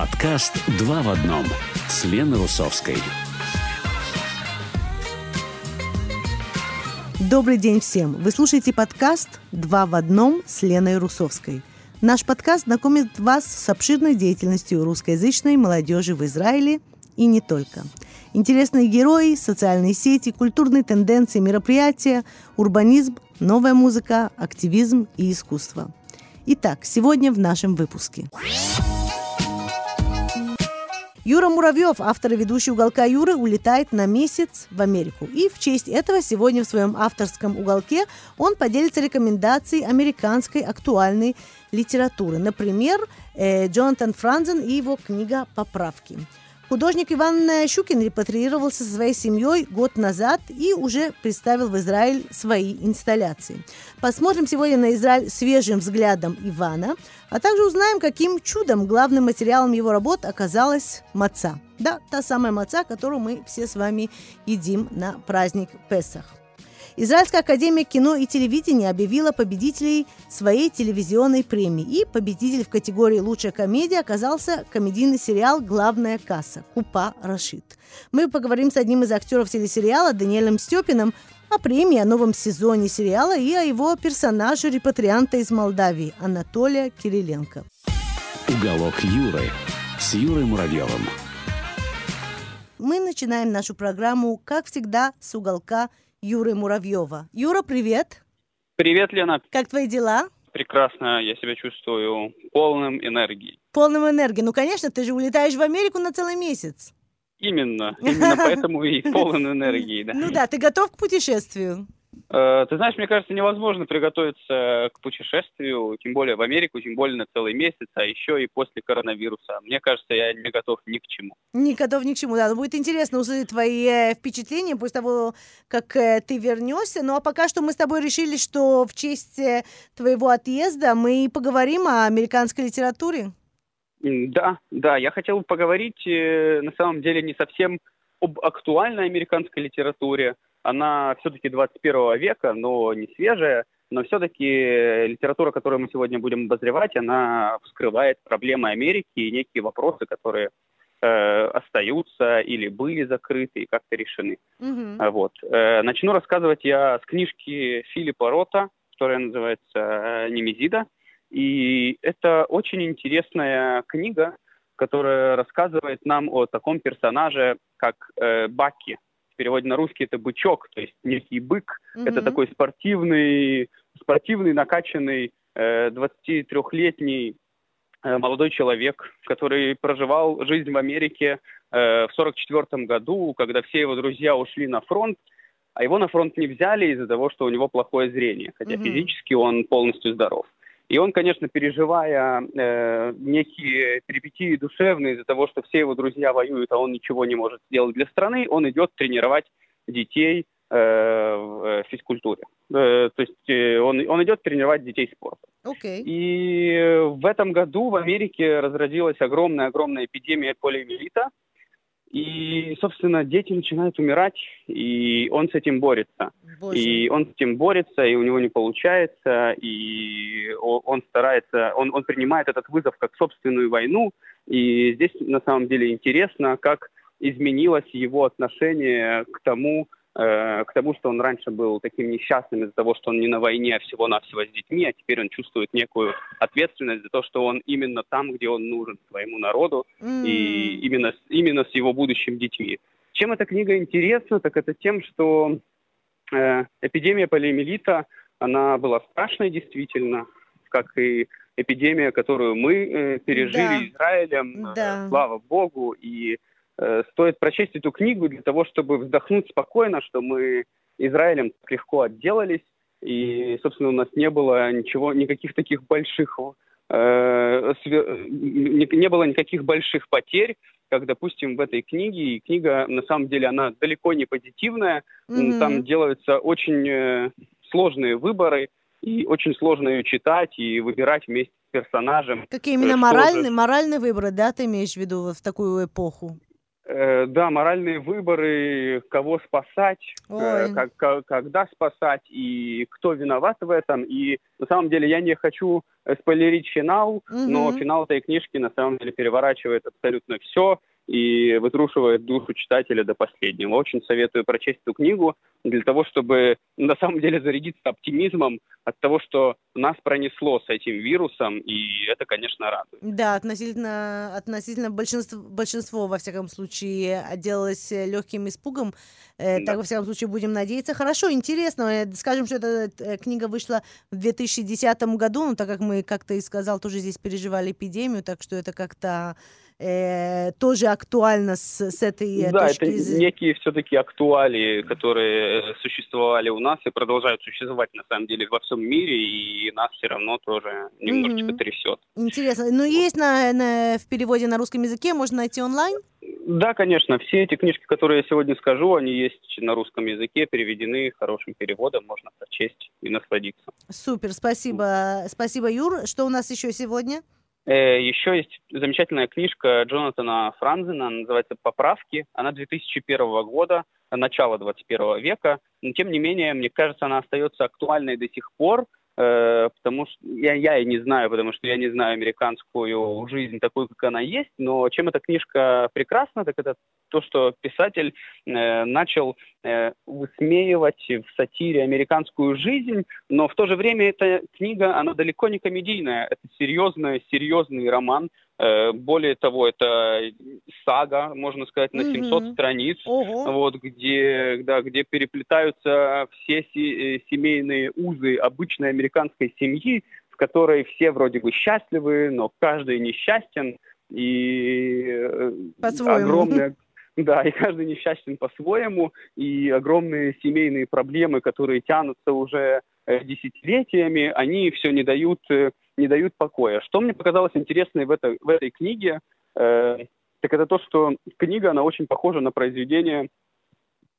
Подкаст «Два в одном» с Леной Русовской. Добрый день всем! Вы слушаете подкаст «Два в одном» с Леной Русовской. Наш подкаст знакомит вас с обширной деятельностью русскоязычной молодежи в Израиле и не только. Интересные герои, социальные сети, культурные тенденции, мероприятия, урбанизм, новая музыка, активизм и искусство. Итак, сегодня в нашем выпуске. Юра Муравьев, автор и ведущий «Уголка Юры», улетает на месяц в Америку. И в честь этого сегодня в своем авторском «Уголке» он поделится рекомендацией американской актуальной литературы. Например, э, Джонатан Франзен и его книга «Поправки». Художник Иван Щукин репатриировался со своей семьей год назад и уже представил в Израиль свои инсталляции. Посмотрим сегодня на Израиль свежим взглядом Ивана, а также узнаем, каким чудом главным материалом его работ оказалась маца. Да, та самая маца, которую мы все с вами едим на праздник Песах. Израильская академия кино и телевидения объявила победителей своей телевизионной премии. И победитель в категории «Лучшая комедия» оказался комедийный сериал «Главная касса» Купа Рашид. Мы поговорим с одним из актеров телесериала Даниэлем Степиным о премии, о новом сезоне сериала и о его персонаже репатрианта из Молдавии Анатолия Кириленко. Уголок Юры с Юрой Муравьевым. Мы начинаем нашу программу, как всегда, с уголка Юры Муравьева. Юра, привет. Привет, Лена. Как твои дела? Прекрасно, я себя чувствую полным энергии. Полным энергии. Ну, конечно, ты же улетаешь в Америку на целый месяц. Именно, именно поэтому и полон энергии, да. Ну да, ты готов к путешествию? Э, ты знаешь, мне кажется, невозможно приготовиться к путешествию, тем более в Америку, тем более на целый месяц, а еще и после коронавируса. Мне кажется, я не готов ни к чему. Не готов ни к чему, да. Но будет интересно услышать твои э, впечатления после того, как э, ты вернешься. Ну а пока что мы с тобой решили, что в честь твоего отъезда мы поговорим о американской литературе. Да, да, я хотел поговорить на самом деле не совсем об актуальной американской литературе, она все-таки 21 века, но не свежая, но все-таки литература, которую мы сегодня будем обозревать, она вскрывает проблемы Америки и некие вопросы, которые э, остаются или были закрыты и как-то решены. Mm-hmm. Вот. Э, начну рассказывать я с книжки Филиппа Рота, которая называется э, «Немезида». И это очень интересная книга, которая рассказывает нам о таком персонаже, как э, Баки – переводе на русский это бычок, то есть некий бык. Mm-hmm. Это такой спортивный, спортивный, накачанный э, 23-летний э, молодой человек, который проживал жизнь в Америке э, в 44 году, когда все его друзья ушли на фронт, а его на фронт не взяли из-за того, что у него плохое зрение, хотя mm-hmm. физически он полностью здоров. И он, конечно, переживая э, некие перипетии душевные из-за того, что все его друзья воюют, а он ничего не может сделать для страны, он идет тренировать детей э, в э, физкультуре. Э, то есть э, он, он идет тренировать детей спорта. Okay. И в этом году в Америке разразилась огромная-огромная эпидемия полиомиелита, и, собственно, дети начинают умирать, и он с этим борется. Боже. И он с этим борется, и у него не получается, и он старается, он, он принимает этот вызов как собственную войну. И здесь на самом деле интересно, как изменилось его отношение к тому, к тому, что он раньше был таким несчастным из-за того, что он не на войне, а всего-навсего с детьми, а теперь он чувствует некую ответственность за то, что он именно там, где он нужен своему народу, mm. и именно, именно с его будущим детьми. Чем эта книга интересна, так это тем, что э, эпидемия полиомиелита, она была страшной действительно, как и эпидемия, которую мы э, пережили да. Израилем, да. Э, слава Богу, и Э, стоит прочесть эту книгу для того, чтобы вздохнуть спокойно, что мы Израилем так легко отделались, и, собственно, у нас не было ничего, никаких таких больших, э, не, было никаких больших потерь, как, допустим, в этой книге. И книга, на самом деле, она далеко не позитивная. Mm-hmm. Там делаются очень э, сложные выборы, и очень сложно ее читать и выбирать вместе с персонажем. Какие именно моральные, моральные выборы, да, ты имеешь в виду в такую эпоху? Э, да, моральные выборы, кого спасать, э, как, когда спасать и кто виноват в этом. И на самом деле я не хочу спойлерить финал, угу. но финал этой книжки на самом деле переворачивает абсолютно все и вытрушивает душу читателя до последнего. Очень советую прочесть эту книгу для того, чтобы на самом деле зарядиться оптимизмом от того, что нас пронесло с этим вирусом, и это, конечно, радует. Да, относительно, относительно большинства, большинство, во всяком случае, отделалось легким испугом. Э, да. Так, во всяком случае, будем надеяться. Хорошо, интересно. Э, скажем, что эта э, книга вышла в 2010 году, но так как мы, как ты и сказал, тоже здесь переживали эпидемию, так что это как-то э, тоже актуально с, с этой да, точки зрения? Да, это некие все-таки актуалии, которые э, существовали у нас и продолжают существовать на самом деле во всем мире, и нас все равно тоже немножечко mm-hmm. трясет. Интересно. Ну, есть на, на, в переводе на русском языке, можно найти онлайн? Да, конечно. Все эти книжки, которые я сегодня скажу, они есть на русском языке, переведены хорошим переводом, можно прочесть и насладиться. Супер, спасибо. Спасибо, Юр. Что у нас еще сегодня? Э, Еще есть замечательная книжка Джонатана Франзена, называется «Поправки». Она 2001 года, начала 21 века. Но, тем не менее, мне кажется, она остается актуальной до сих пор, э, потому что я, я и не знаю, потому что я не знаю американскую жизнь такую, как она есть, но чем эта книжка прекрасна, так это то, что писатель э, начал э, высмеивать в сатире американскую жизнь, но в то же время эта книга, она далеко не комедийная, это серьезный, серьезный роман, э, более того, это сага, можно сказать, на 700 mm-hmm. страниц, Ого. вот, где, да, где переплетаются все си- э, семейные узы обычной американской семьи, в которой все вроде бы счастливы, но каждый несчастен, и э, огромное да, и каждый несчастен по-своему, и огромные семейные проблемы, которые тянутся уже э, десятилетиями, они все не дают, э, не дают покоя. Что мне показалось интересным в, этой в этой книге, э, так это то, что книга, она очень похожа на произведение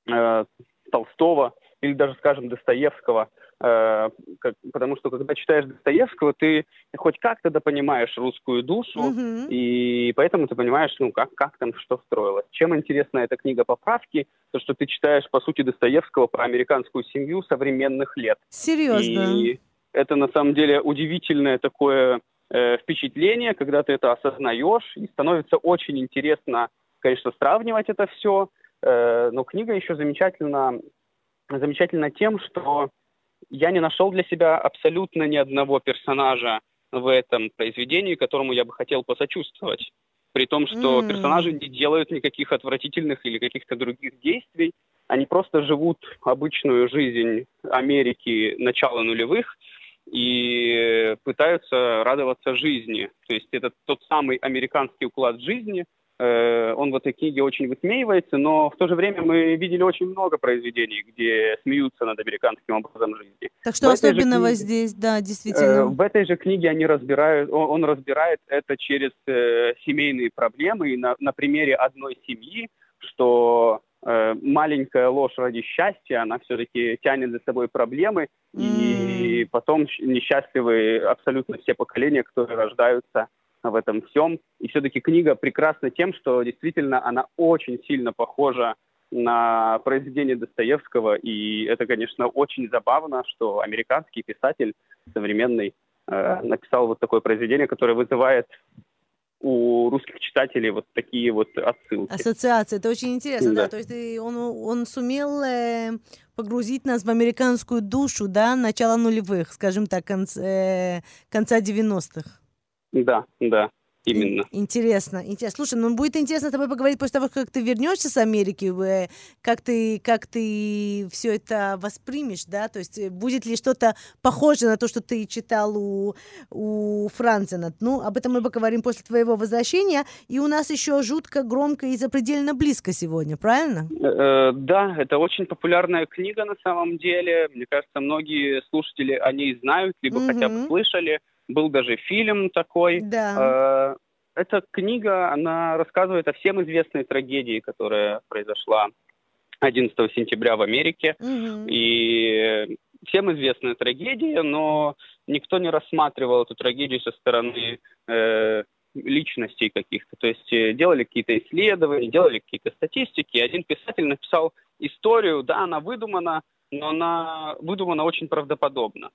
э, Толстого или даже, скажем, Достоевского – как, потому что когда читаешь Достоевского, ты хоть как-то понимаешь русскую душу, угу. и поэтому ты понимаешь, ну, как, как там что строилось. Чем интересна эта книга «Поправки», то, что ты читаешь, по сути, Достоевского про американскую семью современных лет. Серьезно? И это, на самом деле, удивительное такое э, впечатление, когда ты это осознаешь, и становится очень интересно, конечно, сравнивать это все, э, но книга еще замечательна, замечательна тем, что я не нашел для себя абсолютно ни одного персонажа в этом произведении, которому я бы хотел посочувствовать. При том, что mm. персонажи не делают никаких отвратительных или каких-то других действий. Они просто живут обычную жизнь Америки начала нулевых и пытаются радоваться жизни. То есть это тот самый американский уклад жизни – он в этой книге очень высмеивается, но в то же время мы видели очень много произведений, где смеются над американским образом жизни. Так что в особенного книге, здесь, да, действительно? Э, в этой же книге они разбирают, он, он разбирает это через э, семейные проблемы и на, на примере одной семьи, что э, маленькая ложь ради счастья, она все-таки тянет за собой проблемы, mm. и потом несчастливы абсолютно все поколения, которые рождаются в этом всем. И все-таки книга прекрасна тем, что действительно она очень сильно похожа на произведение Достоевского, и это, конечно, очень забавно, что американский писатель современный э, написал вот такое произведение, которое вызывает у русских читателей вот такие вот отсылки. Ассоциации, это очень интересно, да, да. то есть он, он сумел э, погрузить нас в американскую душу, да, начала нулевых, скажем так, конц, э, конца 90-х. Да, да. Именно. Интересно, интересно. Слушай, ну будет интересно с тобой поговорить после того, как ты вернешься с Америки, э, как ты, как ты все это воспримешь, да, то есть э, будет ли что-то похожее на то, что ты читал у, у Францена. Ну, об этом мы поговорим после твоего возвращения. И у нас еще жутко громко и запредельно близко сегодня, правильно? Э, да, это очень популярная книга на самом деле. Мне кажется, многие слушатели о ней знают, либо угу. хотя бы слышали. Был даже фильм такой. Да. Э, эта книга, она рассказывает о всем известной трагедии, которая произошла 11 сентября в Америке. Угу. И всем известная трагедия, но никто не рассматривал эту трагедию со стороны э, личностей каких-то. То есть э, делали какие-то исследования, делали какие-то статистики. Один писатель написал историю, да, она выдумана, но она выдумана очень правдоподобно.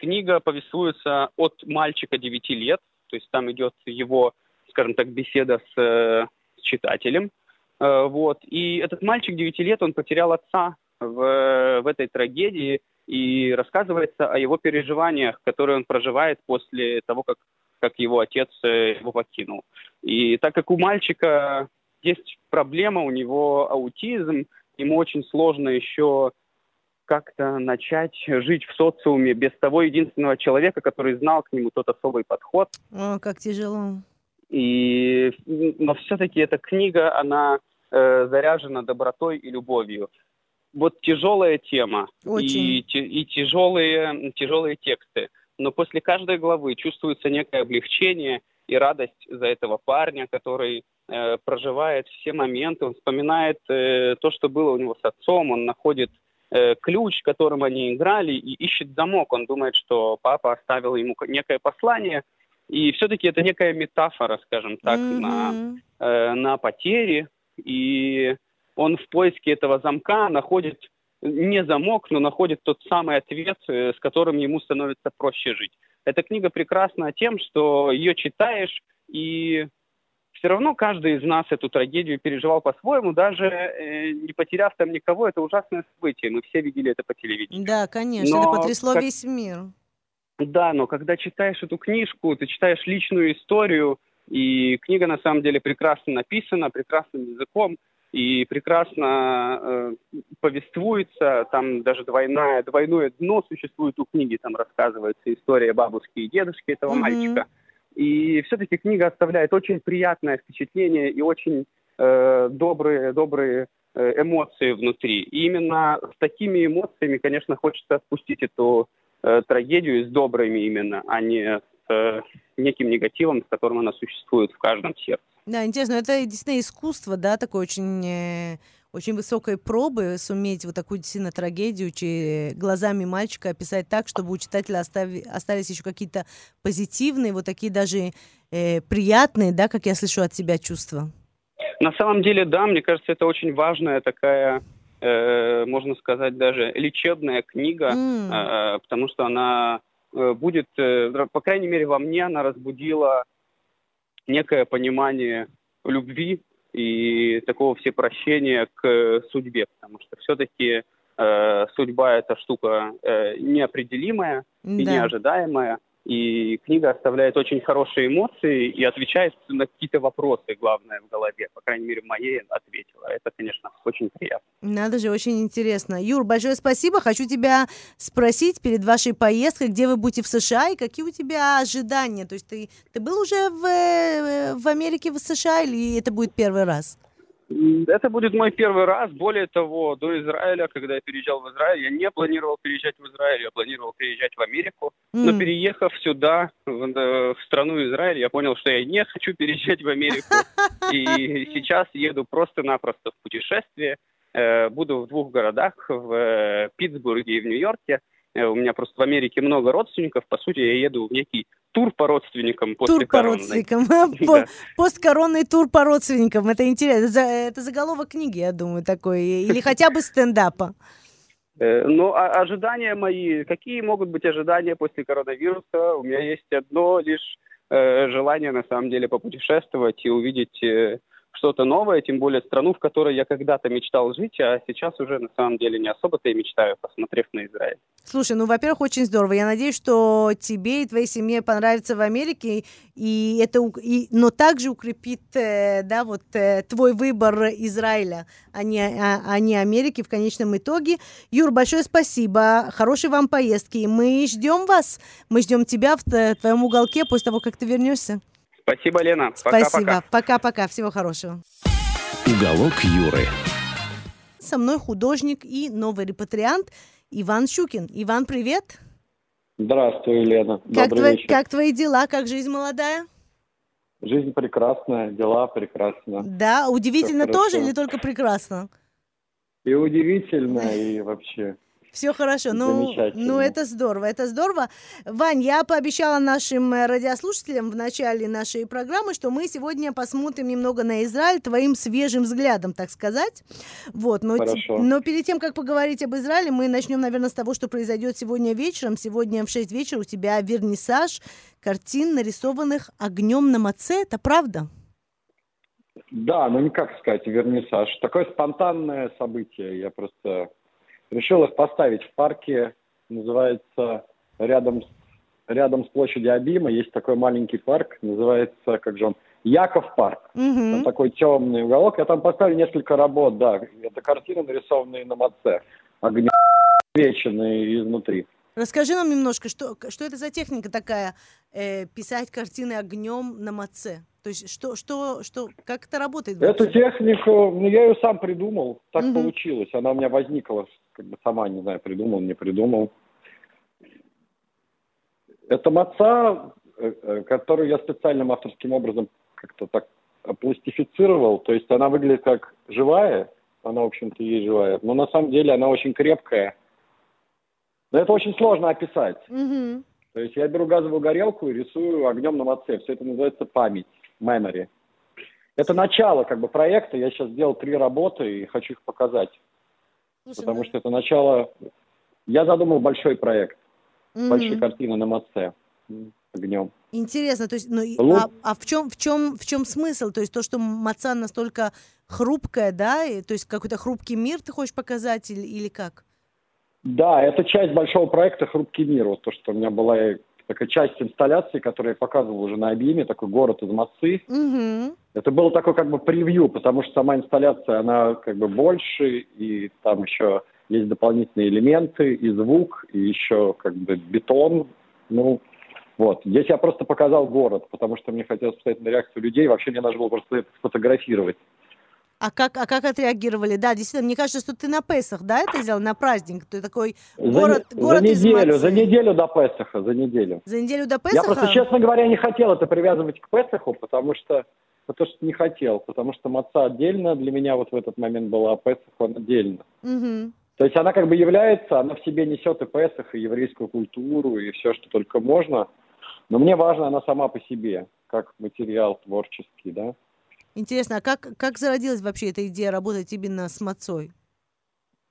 Книга повествуется от мальчика 9 лет, то есть там идет его, скажем так, беседа с, э, с читателем. Э, вот. И этот мальчик 9 лет, он потерял отца в, в этой трагедии, и рассказывается о его переживаниях, которые он проживает после того, как, как его отец э, его покинул. И так как у мальчика есть проблема, у него аутизм, ему очень сложно еще как-то начать жить в социуме без того единственного человека, который знал к нему тот особый подход. О, как тяжело. И, но все-таки эта книга, она э, заряжена добротой и любовью. Вот тяжелая тема Очень. и, и тяжелые, тяжелые тексты. Но после каждой главы чувствуется некое облегчение и радость за этого парня, который э, проживает все моменты, он вспоминает э, то, что было у него с отцом, он находит Э, ключ, которым они играли, и ищет замок. Он думает, что папа оставил ему некое послание. И все-таки это некая метафора, скажем так, mm-hmm. на, э, на потери. И он в поиске этого замка находит не замок, но находит тот самый ответ, э, с которым ему становится проще жить. Эта книга прекрасна тем, что ее читаешь, и все равно каждый из нас эту трагедию переживал по-своему, даже э, не потеряв там никого, это ужасное событие. Мы все видели это по телевидению. Да, конечно, но это потрясло как... весь мир. Да, но когда читаешь эту книжку, ты читаешь личную историю, и книга на самом деле прекрасно написана, прекрасным языком, и прекрасно э, повествуется, там даже двойное, двойное дно существует у книги, там рассказывается история бабушки и дедушки этого mm-hmm. мальчика. И все-таки книга оставляет очень приятное впечатление и очень э, добрые, добрые э, эмоции внутри. И именно с такими эмоциями, конечно, хочется отпустить эту э, трагедию с добрыми именно, а не с э, неким негативом, с которым она существует в каждом сердце. Да, интересно, это действительно искусство, да, такое очень э, очень высокой пробы суметь вот такую действительно трагедию глазами мальчика описать так, чтобы у читателя остави, остались еще какие-то позитивные, вот такие даже э, приятные, да, как я слышу от себя чувства. На самом деле, да, мне кажется, это очень важная такая, э, можно сказать, даже лечебная книга, mm. э, потому что она э, будет, э, по крайней мере, во мне она разбудила некое понимание любви и такого всепрощения к судьбе, потому что все-таки э, судьба это штука э, неопределимая да. и неожидаемая. И книга оставляет очень хорошие эмоции и отвечает на какие-то вопросы, главное, в голове. По крайней мере, моей ответила. Это, конечно, очень приятно. Надо же, очень интересно. Юр, большое спасибо. Хочу тебя спросить перед вашей поездкой, где вы будете в США и какие у тебя ожидания? То есть ты, ты был уже в, э, в Америке, в США или это будет первый раз? Это будет мой первый раз. Более того, до Израиля, когда я переезжал в Израиль, я не планировал переезжать в Израиль, я планировал переезжать в Америку. Mm. Но переехав сюда, в, в страну Израиль, я понял, что я не хочу переезжать в Америку. И сейчас еду просто-напросто в путешествие. Э, буду в двух городах, в э, Питтсбурге и в Нью-Йорке. Э, у меня просто в Америке много родственников. По сути, я еду в некий тур по родственникам после Тур по родственникам. да. Посткоронный тур по родственникам. Это интересно. Это заголовок книги, я думаю, такой. Или хотя бы стендапа. Э, ну, а ожидания мои, какие могут быть ожидания после коронавируса? У меня есть одно лишь э, желание, на самом деле, попутешествовать и увидеть что-то новое, тем более страну, в которой я когда-то мечтал жить, а сейчас уже на самом деле не особо-то и мечтаю, посмотрев на Израиль. Слушай, ну, во-первых, очень здорово. Я надеюсь, что тебе и твоей семье понравится в Америке, и это, и, но также укрепит, э, да, вот э, твой выбор Израиля, а не, а, а не Америки в конечном итоге. Юр, большое спасибо, хорошей вам поездки. Мы ждем вас, мы ждем тебя в твоем уголке после того, как ты вернешься. Спасибо, Лена. Спасибо. Пока-пока. Всего хорошего. Уголок Юры. Со мной художник и новый репатриант Иван Щукин. Иван, привет. Здравствуй, Лена. Как, Добрый вечер. как твои дела? Как жизнь молодая? Жизнь прекрасная, дела прекрасные. Да, удивительно тоже или только прекрасно? И удивительно, и вообще Все хорошо. Ну, ну, это здорово, это здорово. Вань, я пообещала нашим э, радиослушателям в начале нашей программы, что мы сегодня посмотрим немного на Израиль твоим свежим взглядом, так сказать. Вот, но, хорошо. но перед тем, как поговорить об Израиле, мы начнем, наверное, с того, что произойдет сегодня вечером. Сегодня в 6 вечера у тебя вернисаж картин, нарисованных огнем на маце. Это правда? Да, ну не как сказать, вернисаж. Такое спонтанное событие. Я просто решил их поставить в парке. Называется рядом с, рядом с площадью Абима есть такой маленький парк. Называется, как же он, Яков парк. Угу. Там такой темный уголок. Я там поставил несколько работ, да. Это картины, нарисованные на маце. Огня свеченные изнутри. Расскажи нам немножко, что, что это за техника такая, э, писать картины огнем на маце? То есть что, что, что, как это работает? Эту технику, ну, я ее сам придумал, так угу. получилось. Она у меня возникла, как бы сама, не знаю, придумал, не придумал. Это маца, э, э, которую я специальным авторским образом как-то так пластифицировал. То есть она выглядит как живая, она, в общем-то, и живая. Но на самом деле она очень крепкая. Но это очень сложно описать. Угу. То есть я беру газовую горелку и рисую огнем на маце. Все это называется память memory. Это начало как бы проекта. Я сейчас сделал три работы и хочу их показать. Слушай, потому ну... что это начало... Я задумал большой проект. Mm-hmm. Большие картины на МАЦе огнем. Интересно, то есть, ну, Лук... а, а в чем в чем в чем смысл? То есть то, что маца настолько хрупкая, да, и, то есть какой-то хрупкий мир ты хочешь показать или, или как? Да, это часть большого проекта «Хрупкий мир». Вот то, что у меня была такая часть инсталляции, которую я показывал уже на объеме, такой город из Массы. Угу. Это было такое как бы превью, потому что сама инсталляция, она как бы больше, и там еще есть дополнительные элементы, и звук, и еще как бы бетон. Ну, вот. Здесь я просто показал город, потому что мне хотелось посмотреть на реакцию людей. Вообще мне надо было просто это сфотографировать. А как, а как отреагировали? Да, действительно, мне кажется, что ты на Песах, да, это сделал, на праздник? Ты такой город, за, город за неделю, за неделю до Песаха, за неделю. За неделю до Песаха? Я просто, честно говоря, не хотел это привязывать к Песаху, потому что потому что не хотел, потому что маца отдельно для меня вот в этот момент была, а Песах он отдельно. Угу. То есть она как бы является, она в себе несет и Песах, и еврейскую культуру, и все, что только можно. Но мне важно она сама по себе, как материал творческий, да. Интересно, а как, как зародилась вообще эта идея работать именно с мацой?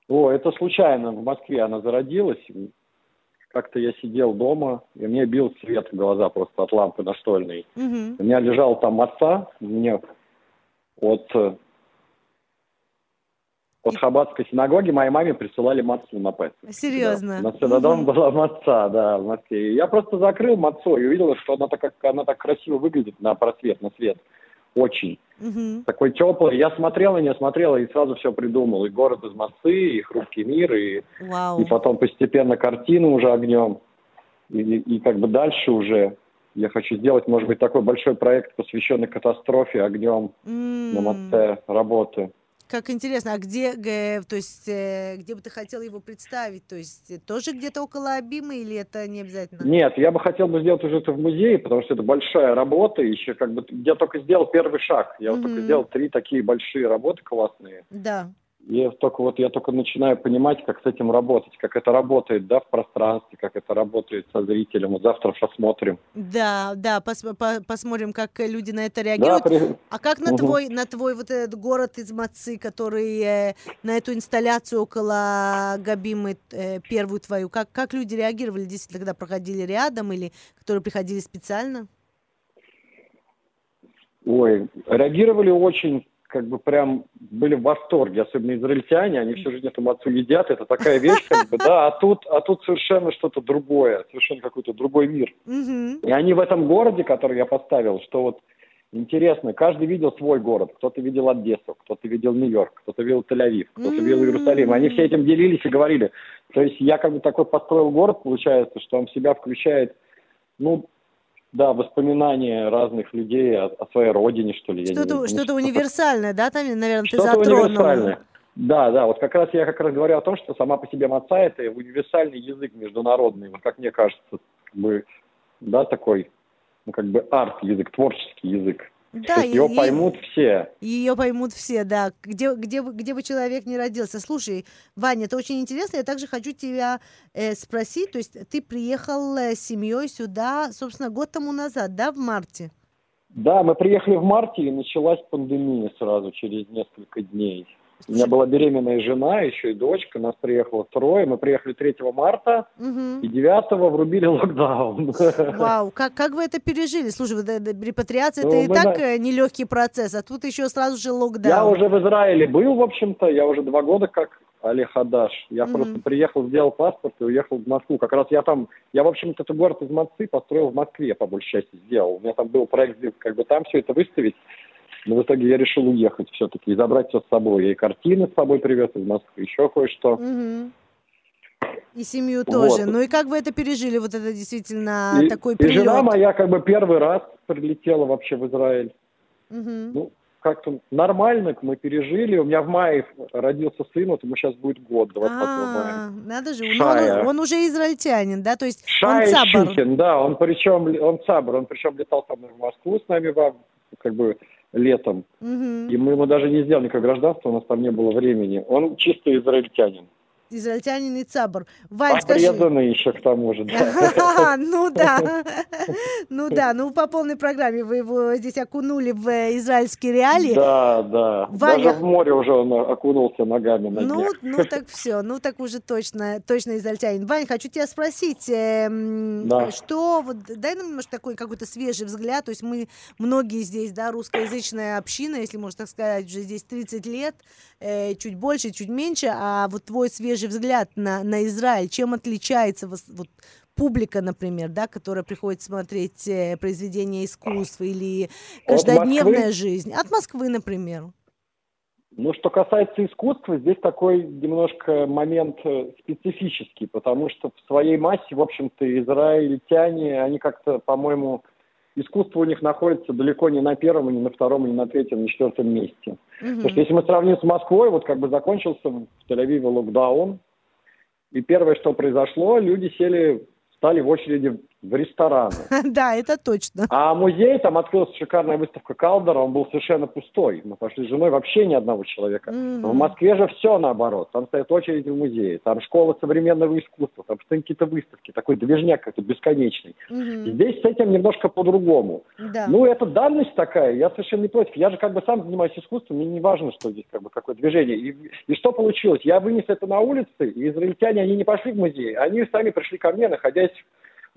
О, это случайно. В Москве она зародилась. Как-то я сидел дома, и мне бил свет в глаза просто от лампы настольной. Угу. У меня лежал там маца, мне от, от Хабатской синагоги моей маме присылали мацу на Песах. Серьезно? Да. На Седодом угу. была маца, да, в Москве. Я просто закрыл мацу и увидел, что она так, она так красиво выглядит на просвет, на свет. Очень. Угу. Такой теплый. Я смотрел и не смотрел, и сразу все придумал. И город из массы, и хрупкий мир, и, Вау. и потом постепенно картину уже огнем. И, и, и как бы дальше уже я хочу сделать, может быть, такой большой проект, посвященный катастрофе огнем mm. на Матте работы. Как интересно, а где, то есть, э, где бы ты хотел его представить? То есть, э, тоже где-то около Абимы или это не обязательно? Нет, я бы хотел бы сделать уже это в музее, потому что это большая работа, еще как бы, я только сделал первый шаг. Я mm-hmm. только сделал три такие большие работы классные. Да. Я только вот я только начинаю понимать, как с этим работать, как это работает, да, в пространстве, как это работает со зрителем. Вот завтра посмотрим. Да, да, пос, по, посмотрим, как люди на это реагируют. Да, при... А как на угу. твой, на твой вот этот город из Мацы, который э, на эту инсталляцию около Габимы э, первую твою, как как люди реагировали, действительно, когда проходили рядом или которые приходили специально? Ой, реагировали очень как бы прям были в восторге, особенно израильтяне, они всю жизнь эту мацу едят, это такая вещь, как бы, да, а тут, а тут совершенно что-то другое, совершенно какой-то другой мир. И они в этом городе, который я поставил, что вот интересно, каждый видел свой город, кто-то видел Одессу, кто-то видел Нью-Йорк, кто-то видел Тель-Авив, кто-то видел Иерусалим, они все этим делились и говорили. То есть я как бы такой построил город, получается, что он в себя включает, ну, да, воспоминания разных людей о, о своей родине, что ли. Что-то, что-то универсальное, да, там, наверное, ты что-то затронул. универсальное. Да, да, вот как раз я как раз говорю о том, что сама по себе маца это универсальный язык международный, вот как мне кажется, как бы, да, такой, ну, как бы арт-язык, творческий язык. Да, ее и- поймут все. Ее поймут все, да, где, где, бы- где бы человек ни родился. Слушай, Ваня, это очень интересно. Я также хочу тебя э, спросить, то есть ты приехал э, с семьей сюда, собственно, год тому назад, да, в марте? Да, мы приехали в марте, и началась пандемия сразу через несколько дней. У меня была беременная жена, еще и дочка, нас приехало трое. Мы приехали 3 марта, Мгм. и 9 врубили локдаун. Вау, как, как вы это пережили? Слушай, эта репатриация, Ну, это и так на- э, нелегкий процесс, а тут еще сразу же Я локдаун. уже в Израиле был, в общем-то, я уже два года как Олег Хадаш. Я Мгм. просто приехал, сделал паспорт и уехал в Москву. Как раз я там, я, в общем-то, этот город из Москвы построил в Москве, по большей части, сделал. У меня там был проект, как бы там все это выставить. Но в итоге я решил уехать все-таки и забрать все с собой. Я и картины с собой привез из Москвы, еще кое-что. И семью Вот. тоже. Ну и как вы это пережили, вот это действительно и, такой и прилет? жена моя как бы первый раз прилетела вообще в Израиль. Мгм. Ну, как-то нормально мы пережили. У меня в мае родился сын, вот ему сейчас будет год, 20 мая. А, надо же, Шая. он, он уже израильтянин, да, то есть Шай он цабар. Шихин, да, он причем, он цабр, он причем летал со мной в Москву с нами в, как бы летом. Мгм. И мы ему даже не сделали никакое гражданство, у нас там не было времени. Он чисто израильтянин. Израильтянин и цабар. Вань, скажи. Обрезанный еще к тому же, да. Ну да, ну да, ну по полной программе вы его здесь окунули в э, израильские реалии. Да, да. Даже в море уже он окунулся ногами на Ну, ну так все, ну так уже точно, точно израильтянин. Вань, хочу тебя спросить, эм, что, вот дай нам немножко такой какой-то свежий взгляд, то есть мы многие здесь, да, русскоязычная община, если можно так сказать, уже здесь 30 лет, э, чуть больше, чуть меньше, а вот твой свежий взгляд на, на Израиль, чем отличается вот, публика, например, да, которая приходит смотреть э, произведения искусства или каждодневная жизнь? От Москвы, например. Ну, что касается искусства, здесь такой немножко момент э, специфический, потому что в своей массе, в общем-то, израильтяне, они как-то, по-моему, искусство у них находится далеко не на первом, не на втором, не на третьем, и на четвертом месте. Мгм. Потому что если мы сравним с Москвой, вот как бы закончился в Тель-Авиве локдаун, и первое, что произошло, люди сели, стали в очереди в рестораны. Да, это точно. А музей, там открылась шикарная выставка Калдера, он был совершенно пустой. Мы пошли с женой, вообще ни одного человека. Мгм. В Москве же все наоборот. Там стоят очереди в музее, там школа современного искусства, там постоянно какие-то выставки, такой движняк какой-то бесконечный. Мгм. Здесь с этим немножко по-другому. Да. Ну, это данность такая, я совершенно не против. Я же как бы сам занимаюсь искусством, мне не важно, что здесь как бы какое движение. И, и что получилось? Я вынес это на улице, и израильтяне, они не пошли в музей, они сами пришли ко мне, находясь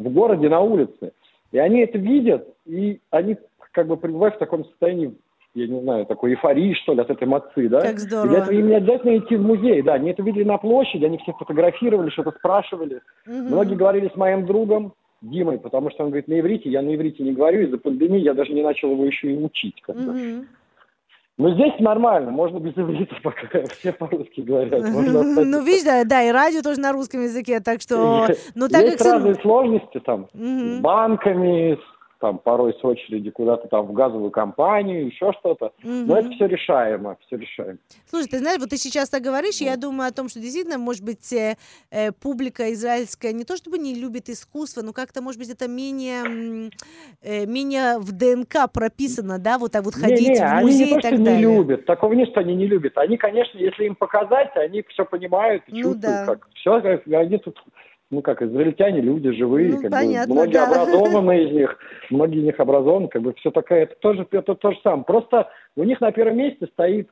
в городе на улице. И они это видят, и они как бы пребывают в таком состоянии, я не знаю, такой эйфории, что ли, от этой мацы, да? Как И здорово. для этого им не обязательно идти в музей, да, они это видели на площади, они все фотографировали, что-то спрашивали. Мгм. Многие говорили с моим другом Димой, потому что он говорит на иврите, я на иврите не говорю, из-за пандемии я даже не начал его еще и учить. Бы. Но здесь нормально, можно без иврита пока, все по-русски говорят. можно остаться. Ну, видишь, да, да, и радио тоже на русском языке, так что, ну, так Есть как... разные сложности там, с банками, с- там порой с очереди куда-то там в газовую компанию, еще что-то. Но это все решаемо, все решаемо. Слушай, ты знаешь, вот ты сейчас так говоришь, и я думаю о том, что действительно, может быть, э, э, публика израильская не то чтобы не любит искусство, но как-то, может быть, это менее, э, менее в ДНК прописано, да, вот так вот ходить Не-не, в они музей не и то, так что далее. не любят. Такого нет, что они не любят. Они, конечно, если им показать, они все понимают и Ну чувствуют, да. как все, они тут, ну как, израильтяне, люди живые, Ну, как понятно, бы, многие да. образованы из них, многие из них образованы, как бы все такая, это тоже, это то же самое. Просто у них на первом месте стоит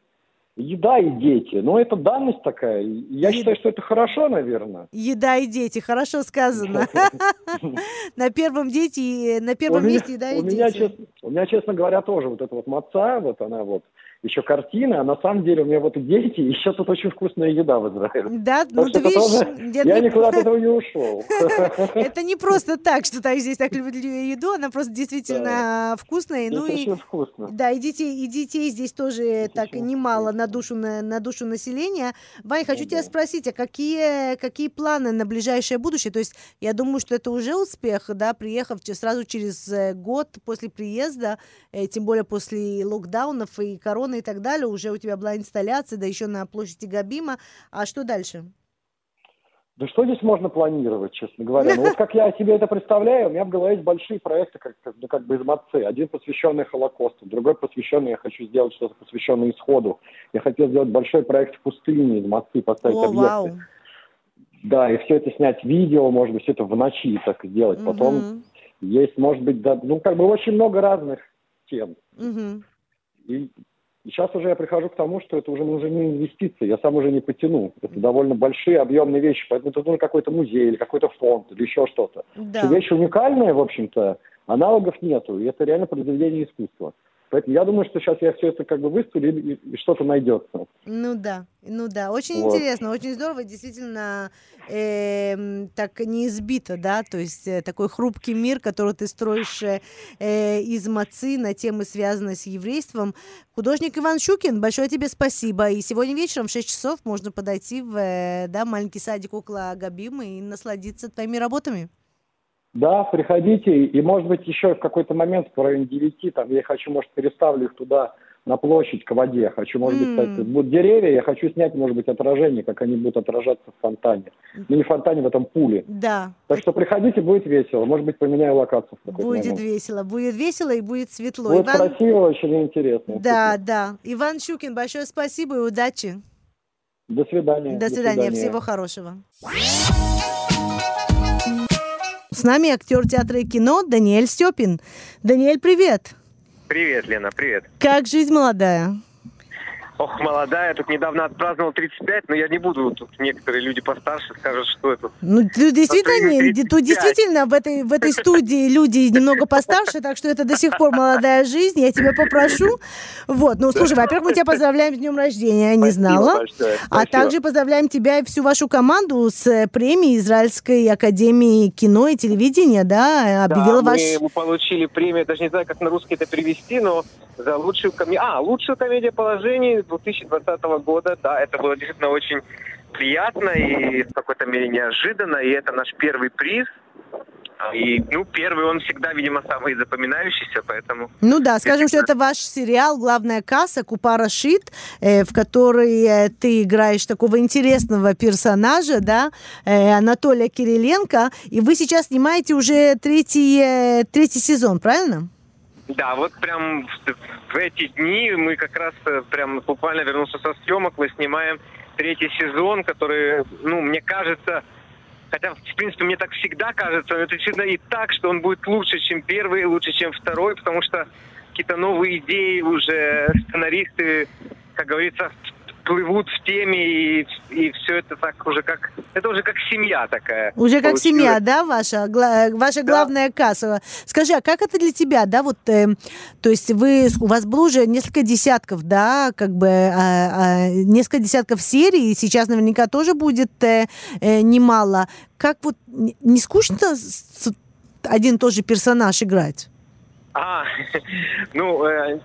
еда и дети. Но это данность такая. Я Е- считаю, что это хорошо, наверное. Еда и дети, хорошо сказано. На первом дети, на первом месте еда и дети. у меня, честно говоря, тоже вот эта вот маца, вот она вот, еще картина, а на самом деле у меня вот и дети, и еще тут очень вкусная еда в Израиле. Да, ну что ты видишь, тоже- Я не- никуда от этого не ушел. это не просто так, что так здесь так любят лю- еду, она просто действительно вкусная. Ну и вкусно. Да, и детей, и детей здесь тоже так немало на душу, на, душу населения. Вань, хочу тебя спросить, а какие, какие планы на ближайшее будущее? То есть я думаю, что это уже успех, да, приехав сразу через э, год после приезда, э, тем более после локдаунов и короны и так далее, уже у тебя была инсталляция, да еще на площади Габима. А что дальше? Да что здесь можно планировать, честно говоря? Ну вот как я себе это представляю, у меня в голове есть большие проекты, как, как, ну, как бы из МАЦИ. Один посвященный Холокосту, другой посвященный, я хочу сделать что-то посвященное исходу. Я хотел сделать большой проект в пустыне из МАЦИ, поставить О, объекты. Вау. Да, и все это снять видео, может быть, все это в ночи так сделать. Угу. Потом есть, может быть, да, ну как бы очень много разных тем. Угу. И и сейчас уже я прихожу к тому, что это уже, не инвестиции, я сам уже не потяну. Это довольно большие объемные вещи, поэтому тут нужен какой-то музей или какой-то фонд или еще что-то. Да. Вещь уникальная, в общем-то, аналогов нету, и это реально произведение искусства. Поэтому я думаю, что сейчас я все это как бы выставлю и, и что-то найдется. Ну да, ну да, очень вот. интересно, очень здорово, действительно э, так не избито, да, то есть э, такой хрупкий мир, который ты строишь э, э, из мацы на темы, связанные с еврейством. Художник Иван Щукин, большое тебе спасибо. И сегодня вечером в 6 часов можно подойти в э, да, маленький садик около Габима и насладиться твоими работами. Да, приходите, и, может быть, еще в какой-то момент в районе 9, там, я хочу, может, переставлю их туда, на площадь, к воде. Хочу, может быть, кстати, будут деревья, я хочу снять, может быть, отражение, как они будут отражаться в фонтане. Ну, не в фонтане, в этом пуле. Да. Так что приходите, будет весело. Может быть, поменяю локацию в Будет момент. весело, будет весело и будет светло. Будет Иван... красиво, очень интересно. Да, да. Иван Щукин, большое спасибо и удачи. До свидания. До свидания, До свидания. всего хорошего. С нами актер театра и кино Даниэль Степин. Даниэль, привет! Привет, Лена, привет. Как жизнь молодая? Ох, молодая, тут недавно отпраздновал 35, но я не буду, тут некоторые люди постарше скажут, что это. Ну, тут действительно, тут действительно в этой, в этой студии люди немного постарше, так что это до сих пор молодая жизнь, я тебя попрошу. Вот, ну, слушай, во-первых, мы тебя поздравляем с днем рождения, я не знала. Большое, а также поздравляем тебя и всю вашу команду с премией Израильской Академии кино и телевидения, да, объявила да, ваш... мы получили премию, даже не знаю, как на русский это перевести, но за лучшую комедию, а, лучшую комедию положений 2020 года, да, это было действительно очень приятно и в какой-то мере неожиданно, и это наш первый приз. И, ну, первый он всегда, видимо, самый запоминающийся, поэтому... Ну да, скажем, что это ваш сериал «Главная касса» Купара Шит, э, в которой э, ты играешь такого интересного персонажа, да, э, Анатолия Кириленко, и вы сейчас снимаете уже третий, э, третий сезон, правильно? Да, вот прям в, эти дни мы как раз э, прям буквально вернулся со съемок, мы снимаем третий сезон, который, ну, мне кажется, хотя, в принципе, мне так всегда кажется, но это действительно и так, что он будет лучше, чем первый, лучше, чем второй, потому что какие-то новые идеи уже сценаристы, как говорится, плывут в теме, и, и все это так уже как... Это уже как семья такая. Уже как получилась. семья, да, ваша? Гла, ваша да. главная касса. Скажи, а как это для тебя, да, вот, э, то есть вы, у вас было уже несколько десятков, да, как бы, э, э, несколько десятков серий, и сейчас наверняка тоже будет э, э, немало. Как вот, не скучно один и тот же персонаж играть? А, ну, э,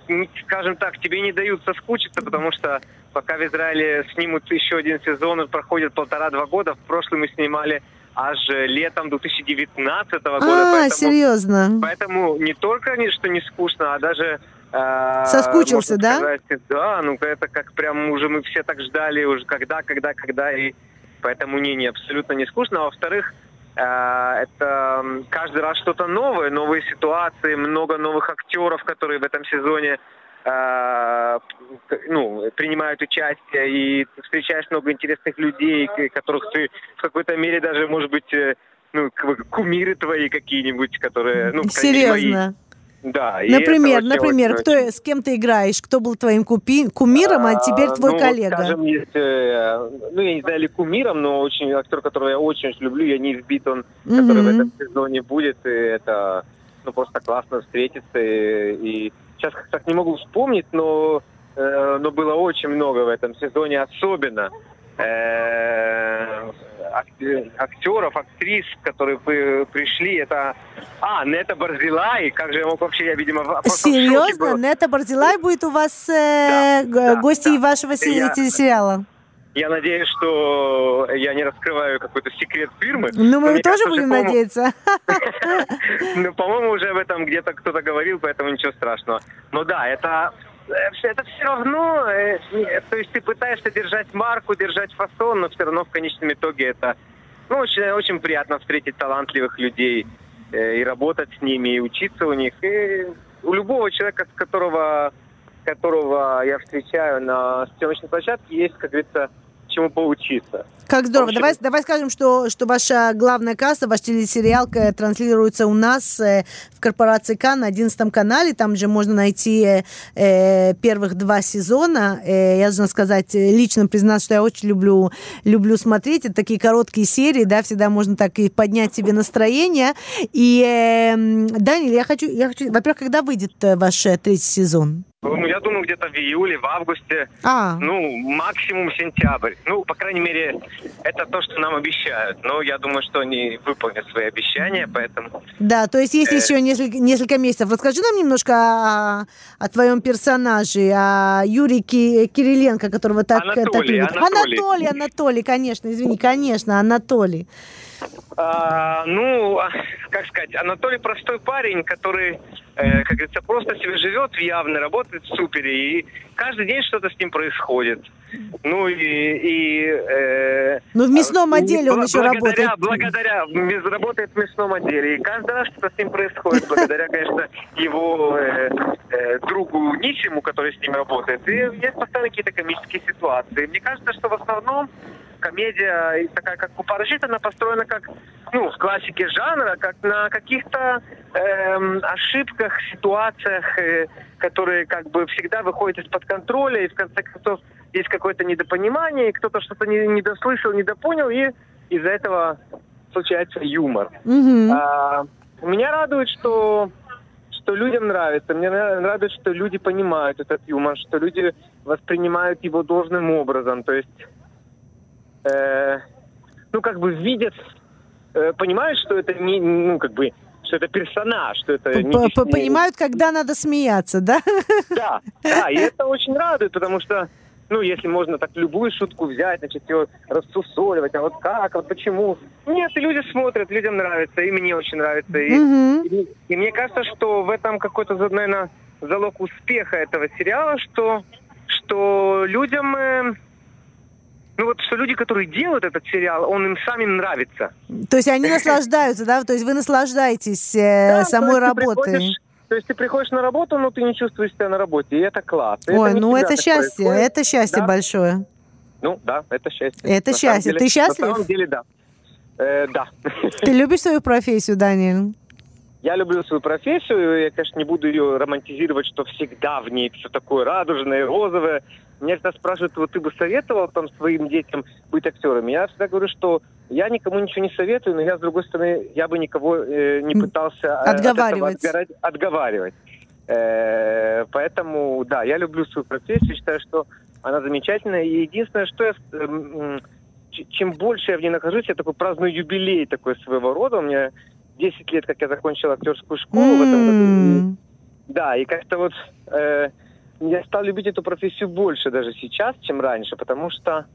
скажем так, тебе не дают соскучиться, потому что пока в Израиле снимут еще один сезон, проходит полтора-два года. В прошлом мы снимали аж летом 2019 года. А, поэтому, серьезно? Поэтому не только, что не скучно, а даже... Э, Соскучился, да? Сказать, да, ну это как прям уже мы все так ждали уже когда, когда, когда, и поэтому не, не, абсолютно не скучно. А во-вторых, э, это каждый раз что-то новое, новые ситуации, много новых актеров, которые в этом сезоне ну, принимают участие, и встречаешь много интересных людей, которых ты в какой-то мере даже, может быть, э, ну, кумиры твои какие-нибудь, которые... Ну, Серьезно? Мои. Да. Например, например, очень, кто, с кем ты играешь? Кто был твоим купи, кумиром, а, а теперь твой ну, коллега? Скажем, есть, э, ну, я не знаю, ли кумиром, но очень актер, которого я очень люблю, я не Битон, mm-hmm. который в этом сезоне будет, и это ну, просто классно встретиться и, и сейчас так не могу вспомнить, но, э, но было очень много в этом сезоне, особенно э, актеров, актрис, которые пришли, это... А, Нета Барзилай, как же я мог вообще, я, видимо, Серьезно? Нета Барзилай будет у вас э, да, гостей да, вашего я, телесериала? Я надеюсь, что я не раскрываю какой-то секрет фирмы. Ну, мы тоже кажется, будем надеяться. Ну, по-моему, уже об этом где-то кто-то говорил, поэтому ничего страшного. Но да, это э, это все равно, э, то есть ты пытаешься держать марку, держать фасон, но все равно в конечном итоге это ну, очень, очень приятно встретить талантливых людей э, и работать с ними, и учиться у них. И у любого человека, с которого, которого я встречаю на съемочной площадке, есть, как говорится, чему поучиться. Как здорово. Общем... Давай, давай скажем, что, что ваша главная касса, ваш телесериал транслируется у нас э, в корпорации Кан на 11 канале. Там же можно найти э, первых два сезона. Э, я должна сказать, лично признаться, что я очень люблю, люблю смотреть. Это такие короткие серии, да, всегда можно так и поднять себе настроение. И, э, Данил, я хочу, я хочу, во-первых, когда выйдет э, ваш э, третий сезон? Ну, я думаю, где-то в июле, в августе. А. Ну, максимум сентябрь. Ну, по крайней мере, это то, что нам обещают. Но я думаю, что они выполнят свои обещания, поэтому... Да, то есть есть э... еще несколько, несколько месяцев. Расскажи нам немножко о, о твоем персонаже, о Юрии Кириленко, которого так... Анатолий, так Анатолий. Анатолий, Анатолий, конечно, извини, конечно, Анатолий. А, ну, а, как сказать, Анатолий простой парень, который, э, как говорится, просто себе живет в явной, работает в супере, и каждый день что-то с ним происходит. Ну и... и э, ну в мясном отделе он еще работает. Благодаря, работает в мясном отделе, и каждый раз что-то с ним происходит, благодаря, конечно, его э, э, другу Ничему, который с ним работает. И есть постоянно какие-то комические ситуации. Мне кажется, что в основном комедия такая, как Купаржит, она построена как, ну, в классике жанра, как на каких-то эм, ошибках, ситуациях, э, которые как бы всегда выходят из-под контроля, и в конце концов есть какое-то недопонимание, и кто-то что-то не, недослышал, недопонял, и из-за этого случается юмор. Mm-hmm. А, меня радует, что что людям нравится. Мне радует, что люди понимают этот юмор, что люди воспринимают его должным образом. То есть э, ну, как бы видят, э, понимают, что это не, ну, как бы, что это персонаж, что это не... Понимают, когда надо смеяться, да? Да, да, и это очень радует, потому что, ну, если можно так любую шутку взять, значит, ее рассусоливать, а вот как, а вот почему. Нет, люди смотрят, людям нравится, и мне очень нравится. И, угу. и, и мне кажется, что в этом какой-то, наверное, залог успеха этого сериала, что, что людям... Ну вот что люди, которые делают этот сериал, он им самим нравится. То есть они наслаждаются, да? То есть вы наслаждаетесь э, да, самой работой. То есть ты приходишь на работу, но ты не чувствуешь себя на работе, и это класс. Ой, это ну это счастье, происходит. это счастье да? большое. Ну да, это счастье. Это на счастье. Деле, ты счастлив? На самом деле, да. Э, да. Ты любишь свою профессию, Даниэль? Я люблю свою профессию, я, конечно, не буду ее романтизировать, что всегда в ней все такое радужное, розовое. Меня всегда спрашивают, вот ты бы советовал там своим детям быть актерами? Я всегда говорю, что я никому ничего не советую, но я, с другой стороны, я бы никого э, не пытался э, отговаривать. От этого отговаривать. Э, поэтому, да, я люблю свою профессию, считаю, что она замечательная. И единственное, что я... Э, чем больше я в ней нахожусь, я такой праздную юбилей такой своего рода. У меня 10 лет, как я закончил актерскую школу mm. в этом году. Да, и как-то вот... Э, я стал любить эту профессию больше даже сейчас, чем раньше, потому что...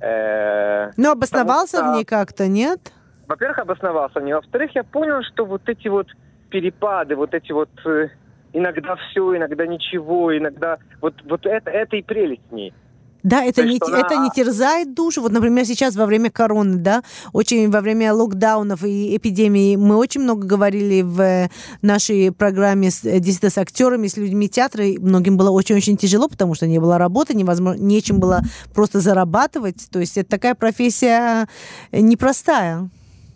Э, Но обосновался что, в ней как-то, нет? Во-первых, обосновался в ней. Во-вторых, я понял, что вот эти вот перепады, вот эти вот... Э, иногда все, иногда ничего, иногда... Вот, вот это, это и прелесть в ней. Да, это, не, она... это не терзает душу. Вот, например, сейчас во время короны, да, очень во время локдаунов и эпидемии мы очень много говорили в нашей программе с, э, действительно с актерами, с людьми театра. И многим было очень-очень тяжело, потому что не было работы, невозможно, нечем было просто зарабатывать. То есть это такая профессия непростая.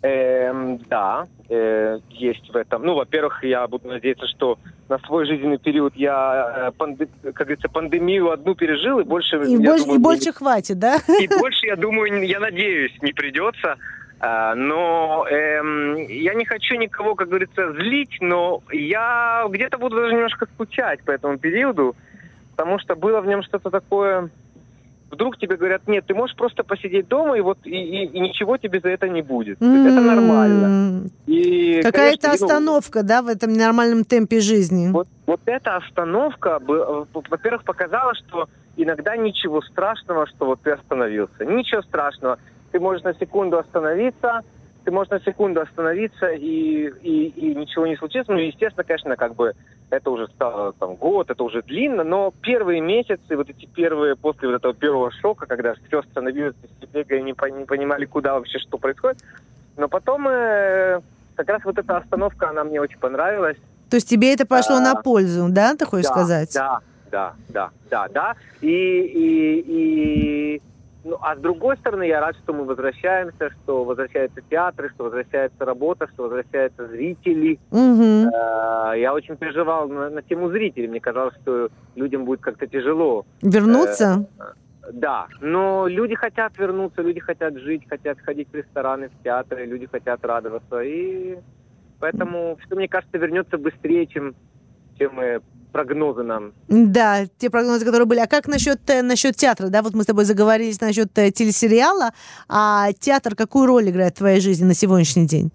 Эм, да, э, есть в этом. Ну, во-первых, я буду надеяться, что на свой жизненный период я, э, панде, как говорится, пандемию одну пережил, и больше... И, больше, думаю, и больше не... хватит, да? И больше, я думаю, я надеюсь, не придется. А, но эм, я не хочу никого, как говорится, злить, но я где-то буду даже немножко скучать по этому периоду, потому что было в нем что-то такое вдруг тебе говорят, нет, ты можешь просто посидеть дома, и вот и, и, и ничего тебе за это не будет. Mm-hmm. Это нормально. И, Какая-то конечно, остановка, ну, да, в этом нормальном темпе жизни. Вот, вот эта остановка, во-первых, показала, что иногда ничего страшного, что вот ты остановился. Ничего страшного. Ты можешь на секунду остановиться, ты можешь на секунду остановиться, и, и, и ничего не случится. Ну, естественно, конечно, как бы это уже стало там год, это уже длинно, но первые месяцы, вот эти первые, после вот этого первого шока, когда все становилось бега и не, не понимали, куда вообще, что происходит, но потом э, как раз вот эта остановка, она мне очень понравилась. То есть тебе это пошло а, на пользу, да, ты хочешь да, сказать? Да, да, да, да, да. И, и, и ну, а с другой стороны, я рад, что мы возвращаемся, что возвращаются театры, что возвращается работа, что возвращаются зрители. Угу. Я очень переживал на, на тему зрителей. Мне казалось, что людям будет как-то тяжело. Вернуться? Э, да, но люди хотят вернуться, люди хотят жить, хотят ходить в рестораны, в театры, люди хотят радоваться. И поэтому все, мне кажется, вернется быстрее, чем, чем мы прогнозы нам. Да, те прогнозы, которые были. А как насчет, э, насчет театра? Да, вот мы с тобой заговорились насчет э, телесериала. А театр какую роль играет в твоей жизни на сегодняшний день?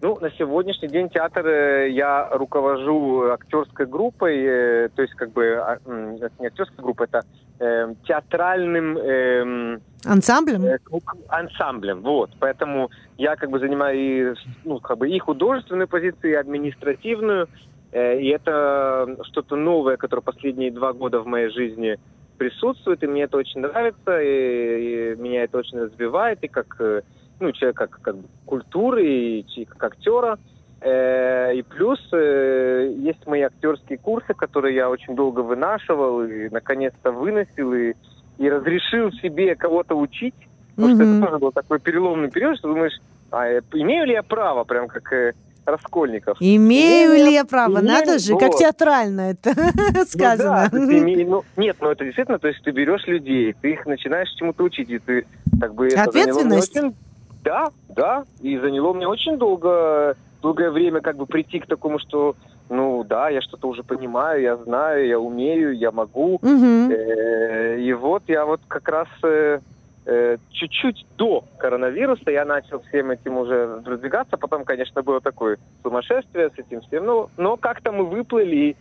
Ну, на сегодняшний день театр э, я руковожу актерской группой, то есть как бы а, это не актерской группой, это э, театральным э, ансамблем. Э, ансамблем, вот. Поэтому я как бы занимаю ну как бы и художественную позицию, и административную. Э, и это что-то новое, которое последние два года в моей жизни присутствует, и мне это очень нравится, и, и меня это очень развивает, и как э, ну, человек как, как культуры, и, и как актера. Э, и плюс есть мои актерские курсы, которые я очень долго вынашивал, и наконец-то выносил, и, и разрешил себе кого-то учить. Потому mm-hmm. что это тоже был такой переломный период, что думаешь, а имею ли я право, прям как Раскольников. Имею ли я право? Имею, Надо же, вот. как театрально это сказано. Ну, да, име... ну, нет, ну это действительно, то есть ты берешь людей, ты их начинаешь чему-то учить, и ты как бы... Ответственность? Очень... Да, да, и заняло мне очень долго, долгое время как бы прийти к такому, что ну да, я что-то уже понимаю, я знаю, я умею, я могу. Угу. Э, и вот я вот как раз Э, чуть-чуть до коронавируса я начал всем этим уже продвигаться. Потом, конечно, было такое сумасшествие с этим всем. Ну, но как-то мы выплыли.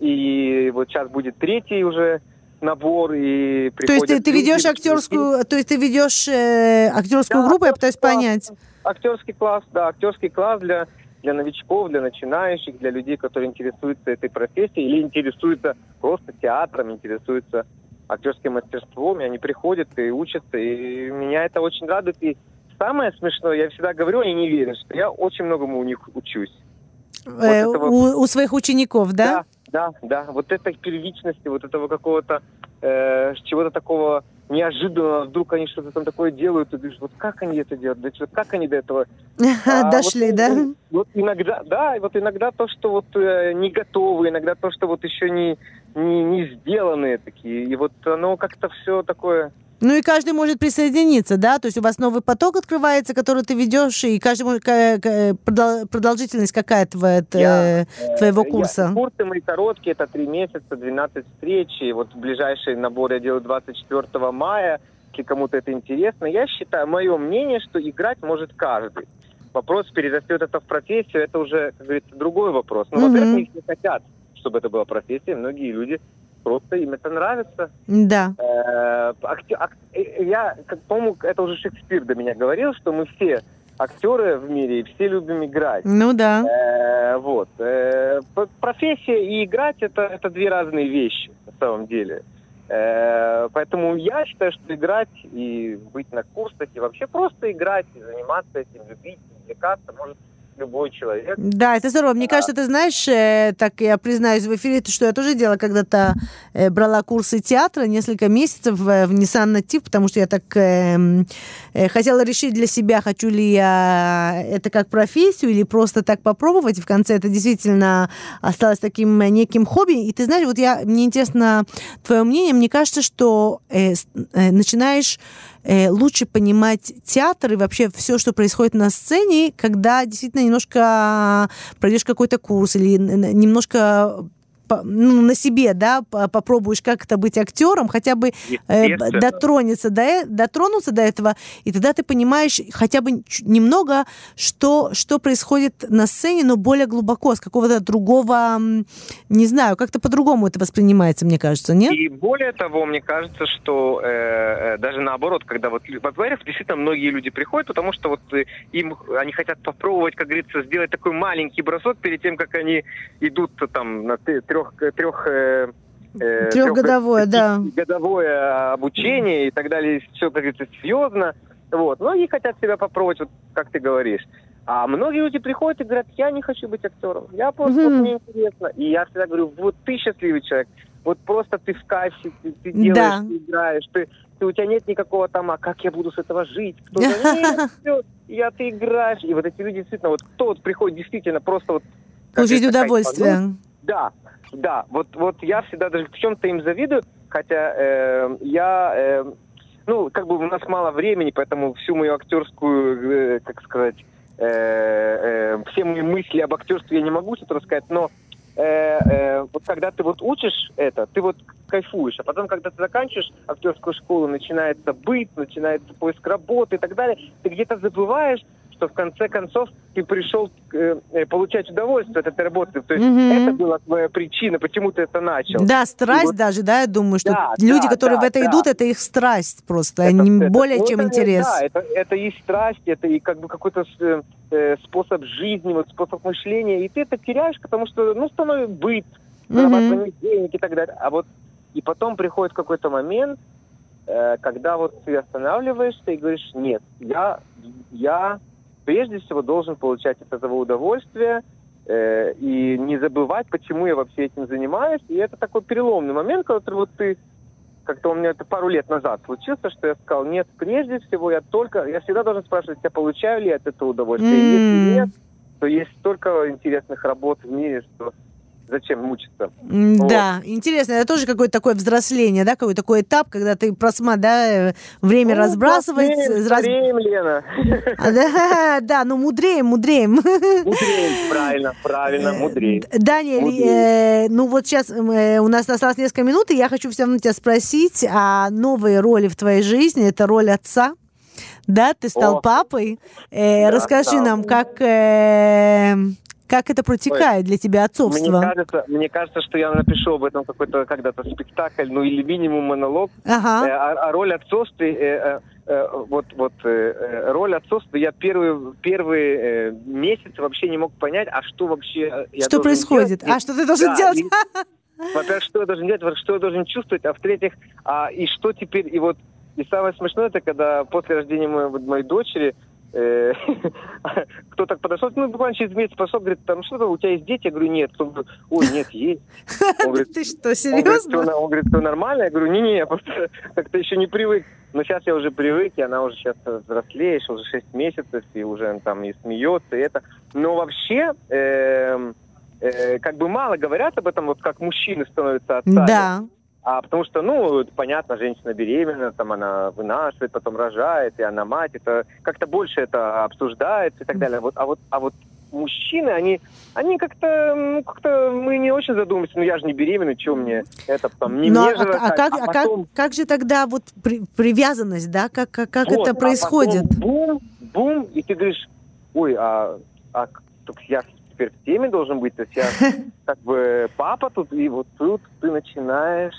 И, и вот сейчас будет третий уже набор и То есть ты, ты ведешь актерскую, то есть ты ведешь э, актерскую да, группу, я пытаюсь класс, понять. Актерский класс, да, актерский класс для для новичков, для начинающих, для людей, которые интересуются этой профессией или интересуются просто театром, интересуются актерским мастерством, и они приходят и учатся, и меня это очень радует. И самое смешное, я всегда говорю, они не верят, что я очень многому у них учусь. Вот э, этого... у, у своих учеников, да? Да, да, да. Вот этой первичности, вот этого какого-то э, чего-то такого неожиданно вдруг они что-то там такое делают, и говоришь, вот как они это делают, да что, как они до этого... А, Дошли, вот, да? Вот иногда, да, вот иногда то, что вот э, не готовы, иногда то, что вот еще не, не, не сделанные такие, и вот оно как-то все такое ну и каждый может присоединиться, да? То есть у вас новый поток открывается, который ты ведешь, и каждый может, продолжительность какая твоя, я, э, твоего курса? Я, курсы мои короткие, это 3 месяца, 12 встреч, и вот ближайший набор я делаю 24 мая, если кому-то это интересно. Я считаю, мое мнение, что играть может каждый. Вопрос, перерастет это в профессию, это уже, как говорится, другой вопрос. Но, ну, mm-hmm. во-первых, не хотят, чтобы это была профессия. Многие люди просто им это нравится. Да. Э, актер, ак, э, я, по-моему, это уже Шекспир до меня говорил, что мы все актеры в мире, и все любим играть. Ну да. Э, вот. Э, профессия и играть это, это две разные вещи на самом деле. Э, поэтому я считаю, что играть и быть на курсах, и вообще просто играть, и заниматься этим, любить, увлекаться, может любой человек. Да, это здорово. Мне а... кажется, ты знаешь, э, так я признаюсь в эфире, что я тоже делала когда-то, э, брала курсы театра несколько месяцев э, в Nissan Native, потому что я так э, э, хотела решить для себя, хочу ли я это как профессию или просто так попробовать. В конце это действительно осталось таким неким хобби. И ты знаешь, вот я, мне интересно твое мнение. Мне кажется, что э, э, начинаешь Э, лучше понимать театр и вообще все, что происходит на сцене, когда действительно немножко пройдешь какой-то курс или немножко ну, на себе, да, попробуешь как это быть актером, хотя бы э, дотронется до, э, дотронуться до этого, и тогда ты понимаешь хотя бы немного, что, что происходит на сцене, но более глубоко, с какого-то другого, не знаю, как-то по-другому это воспринимается, мне кажется, нет? И более того, мне кажется, что э, э даже наоборот, когда вот, во-первых, действительно многие люди приходят, потому что вот э, им, они хотят попробовать, как говорится, сделать такой маленький бросок перед тем, как они идут там на трех, трех э, Трехгодовое, да. Годовое обучение и так далее, все, как говорится, серьезно. Вот. Но они хотят себя попробовать, вот как ты говоришь. А многие люди приходят и говорят, я не хочу быть актером, я просто, mm-hmm. вот, мне интересно. И я всегда говорю, вот ты счастливый человек, вот просто ты в кайфе, ты, ты делаешь, да. ты играешь, ты, ты, у тебя нет никакого там, а как я буду с этого жить? Кто нет, все, я ты играешь. И вот эти люди действительно, вот кто вот приходит действительно просто вот... Получить удовольствие. Ну, да, да. Вот, вот я всегда даже в чем-то им завидую, хотя э, я... Э, ну, как бы у нас мало времени, поэтому всю мою актерскую, э, как сказать, э, э, все мои мысли об актерстве я не могу что-то рассказать, но э, э, вот когда ты вот учишь это, ты вот кайфуешь, а потом, когда ты заканчиваешь актерскую школу, начинается быт, начинается поиск работы и так далее, ты где-то забываешь, что в конце концов ты пришел э, э, получать удовольствие от этой работы. То есть mm-hmm. это была твоя причина, почему ты это начал. Да, страсть вот, даже, да, я думаю, что да, люди, да, которые да, в это да. идут, это их страсть просто, это, не это, более ну, чем это, интерес. Да, это, это и страсть, это и как бы какой-то э, э, способ жизни, вот способ мышления, и ты это теряешь, потому что, ну, становится быт, зарабатывание mm-hmm. денег и так далее. А вот и потом приходит какой-то момент, э, когда вот ты останавливаешься и говоришь, нет, я, я прежде всего должен получать от этого удовольствие э, и не забывать, почему я вообще этим занимаюсь. И это такой переломный момент, который вот ты как-то у меня это пару лет назад случился, что я сказал, нет, прежде всего я только, я всегда должен спрашивать, я получаю ли от этого удовольствие. Mm. Если нет, то есть столько интересных работ в мире, что зачем мучиться. Да, вот. интересно, это тоже какое-то такое взросление, да, какой-то такой этап, когда ты просма, да, время ну, разбрасывается. Мудреем, раз... Лена. А, да, да, ну мудреем, мудреем. Мудреем, правильно, правильно, э, мудреем. Даниэль, Э, ну вот сейчас э, у нас осталось несколько минут, и я хочу все равно тебя спросить о новой роли в твоей жизни, это роль отца. Да, ты стал О. папой. Э, да, расскажи да. нам, как э, как это протекает для тебя отцовство? Мне кажется, мне кажется, что я напишу об этом какой-то когда-то спектакль, ну или минимум монолог. Ага. Э, а, а роль отцовства, э, э, э, вот, вот э, э роль отцовства, я первый, первый э, месяц вообще не мог понять, а что вообще я Что происходит? Делать. А что ты должен да, делать? Во-первых, что я должен делать, во-первых, что я должен чувствовать, а в-третьих, а, и что теперь, и вот, и самое смешное, это когда после рождения моей, моей дочери, кто так подошел, ну, буквально через месяц пошел, говорит, там что-то, у тебя есть дети? Я говорю, нет. Он говорит, ой, нет, есть. Он говорит, Ты что, серьезно? Он говорит, все нормально? Я говорю, не-не, я просто как-то еще не привык. Но сейчас я уже привык, и она уже сейчас взрослеешь, уже 6 месяцев, и уже там и смеется, и это. Но вообще, эм, э, как бы мало говорят об этом, вот как мужчины становятся отцами. Да. А потому что, ну, понятно, женщина беременна, там она вынашивает, потом рожает, и она мать, это как-то больше это обсуждается и так далее. Вот, а вот, а вот мужчины, они, они как-то, ну, как-то мы не очень задумываемся, ну я же не беременна, что мне это там не Но, мне а, же а, а, как, а, потом... как, как же тогда вот при, привязанность, да, как, как, как вот, это происходит? А бум, бум, и ты говоришь, ой, а, а я теперь в теме должен быть, то есть я как бы папа тут, и вот тут ты начинаешь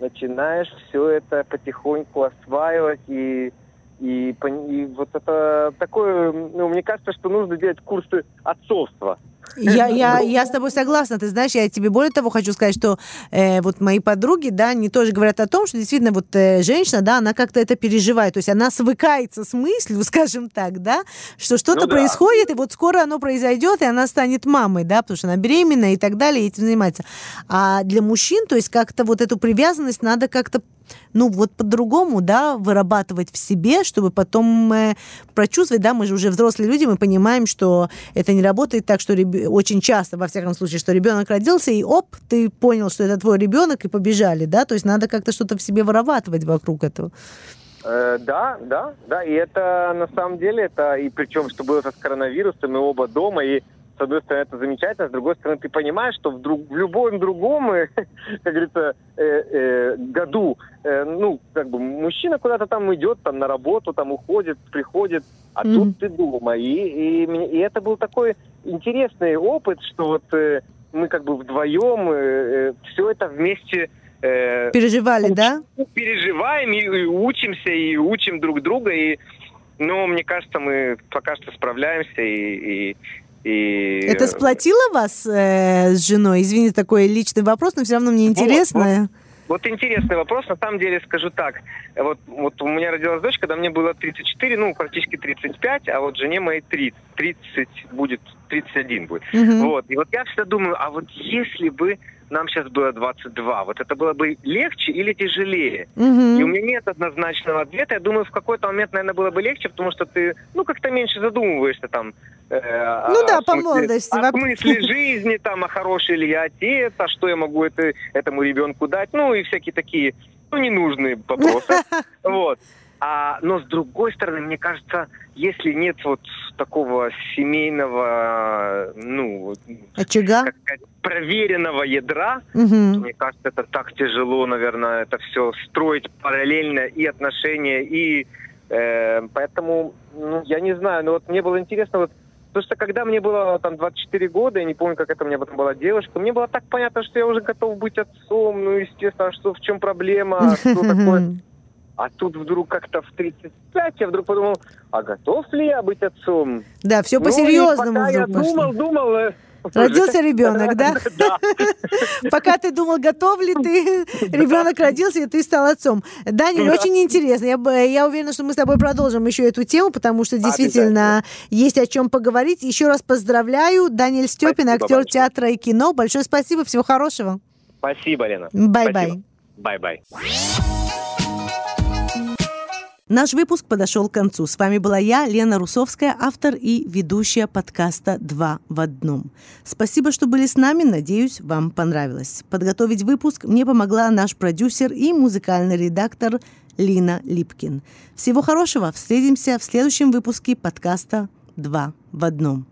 начинаешь все это потихоньку осваивать и и, и вот это такое, ну, мне кажется, что нужно делать курсы отцовства. Я, я, я с тобой согласна. Ты знаешь, я тебе более того хочу сказать, что э, вот мои подруги, да, они тоже говорят о том, что действительно вот э, женщина, да, она как-то это переживает. То есть она свыкается с мыслью, скажем так, да, что что-то ну, да. происходит, и вот скоро оно произойдет, и она станет мамой, да, потому что она беременна и так далее, и этим занимается. А для мужчин, то есть как-то вот эту привязанность надо как-то ну, вот по-другому, да, вырабатывать в себе, чтобы потом э, прочувствовать, да, мы же уже взрослые люди, мы понимаем, что это не работает так, что реб... очень часто, во всяком случае, что ребенок родился, и оп, ты понял, что это твой ребенок, и побежали, да, то есть надо как-то что-то в себе вырабатывать вокруг этого. Э, да, да, да, и это на самом деле, это, и причем, что было это с коронавирусом, мы оба дома, и с одной стороны, это замечательно, с другой стороны, ты понимаешь, что в, друг, в любом другом, как говорится, э, э, году, э, ну, как бы мужчина куда-то там идет, там на работу, там уходит, приходит, а mm-hmm. тут ты дома. И, и, и это был такой интересный опыт, что вот э, мы как бы вдвоем э, э все это вместе э, переживали, уч, да? Переживаем и, и учимся, и учим друг друга, и ну, мне кажется, мы пока что справляемся и, и и... Это сплотило вас э, с женой? Извините, такой личный вопрос, но все равно мне интересно. Вот, вот. Вот интересный вопрос. На самом деле скажу так. Вот, вот у меня родилась дочь, когда мне было 34, ну, практически 35, а вот жене моей 30, 30 будет, 31 будет. Угу. Вот. И вот я всегда думаю, а вот если бы нам сейчас было 22. Вот это было бы легче или тяжелее? Угу. И у меня нет однозначного ответа. Я думаю, в какой-то момент, наверное, было бы легче, потому что ты, ну, как-то меньше задумываешься там. Э, ну о, да, о по молодости. О смысле жизни, там, а хороший ли я отец, а что я могу это, этому ребенку дать, ну, и всякие такие, ну, ненужные вопросы. Вот. А, но с другой стороны, мне кажется, если нет вот такого семейного, ну, очага, как, проверенного ядра, угу. мне кажется, это так тяжело, наверное, это все строить параллельно и отношения, и э, поэтому, ну, я не знаю, но вот мне было интересно, вот Потому что когда мне было там 24 года, я не помню, как это у меня потом была девушка, мне было так понятно, что я уже готов быть отцом, ну, естественно, что в чем проблема, что такое. А тут вдруг как-то в 35 я вдруг подумал, а готов ли я быть отцом? Да, все по-серьезному ну, пока я думал, думал, э, Родился ребенок, да? Пока ты думал, готов ли ты, ребенок родился, и ты стал отцом. Даниль, очень интересно. Я, я уверена, что мы с тобой продолжим еще эту тему, потому что действительно есть о чем поговорить. Еще раз поздравляю. Даниэль Степин, актер театра и кино. Большое спасибо, всего хорошего. Спасибо, Лена. Bye-bye. Bye-bye. Наш выпуск подошел к концу. С вами была я, Лена Русовская, автор и ведущая подкаста «Два в одном». Спасибо, что были с нами. Надеюсь, вам понравилось. Подготовить выпуск мне помогла наш продюсер и музыкальный редактор Лина Липкин. Всего хорошего. Встретимся в следующем выпуске подкаста «Два в одном».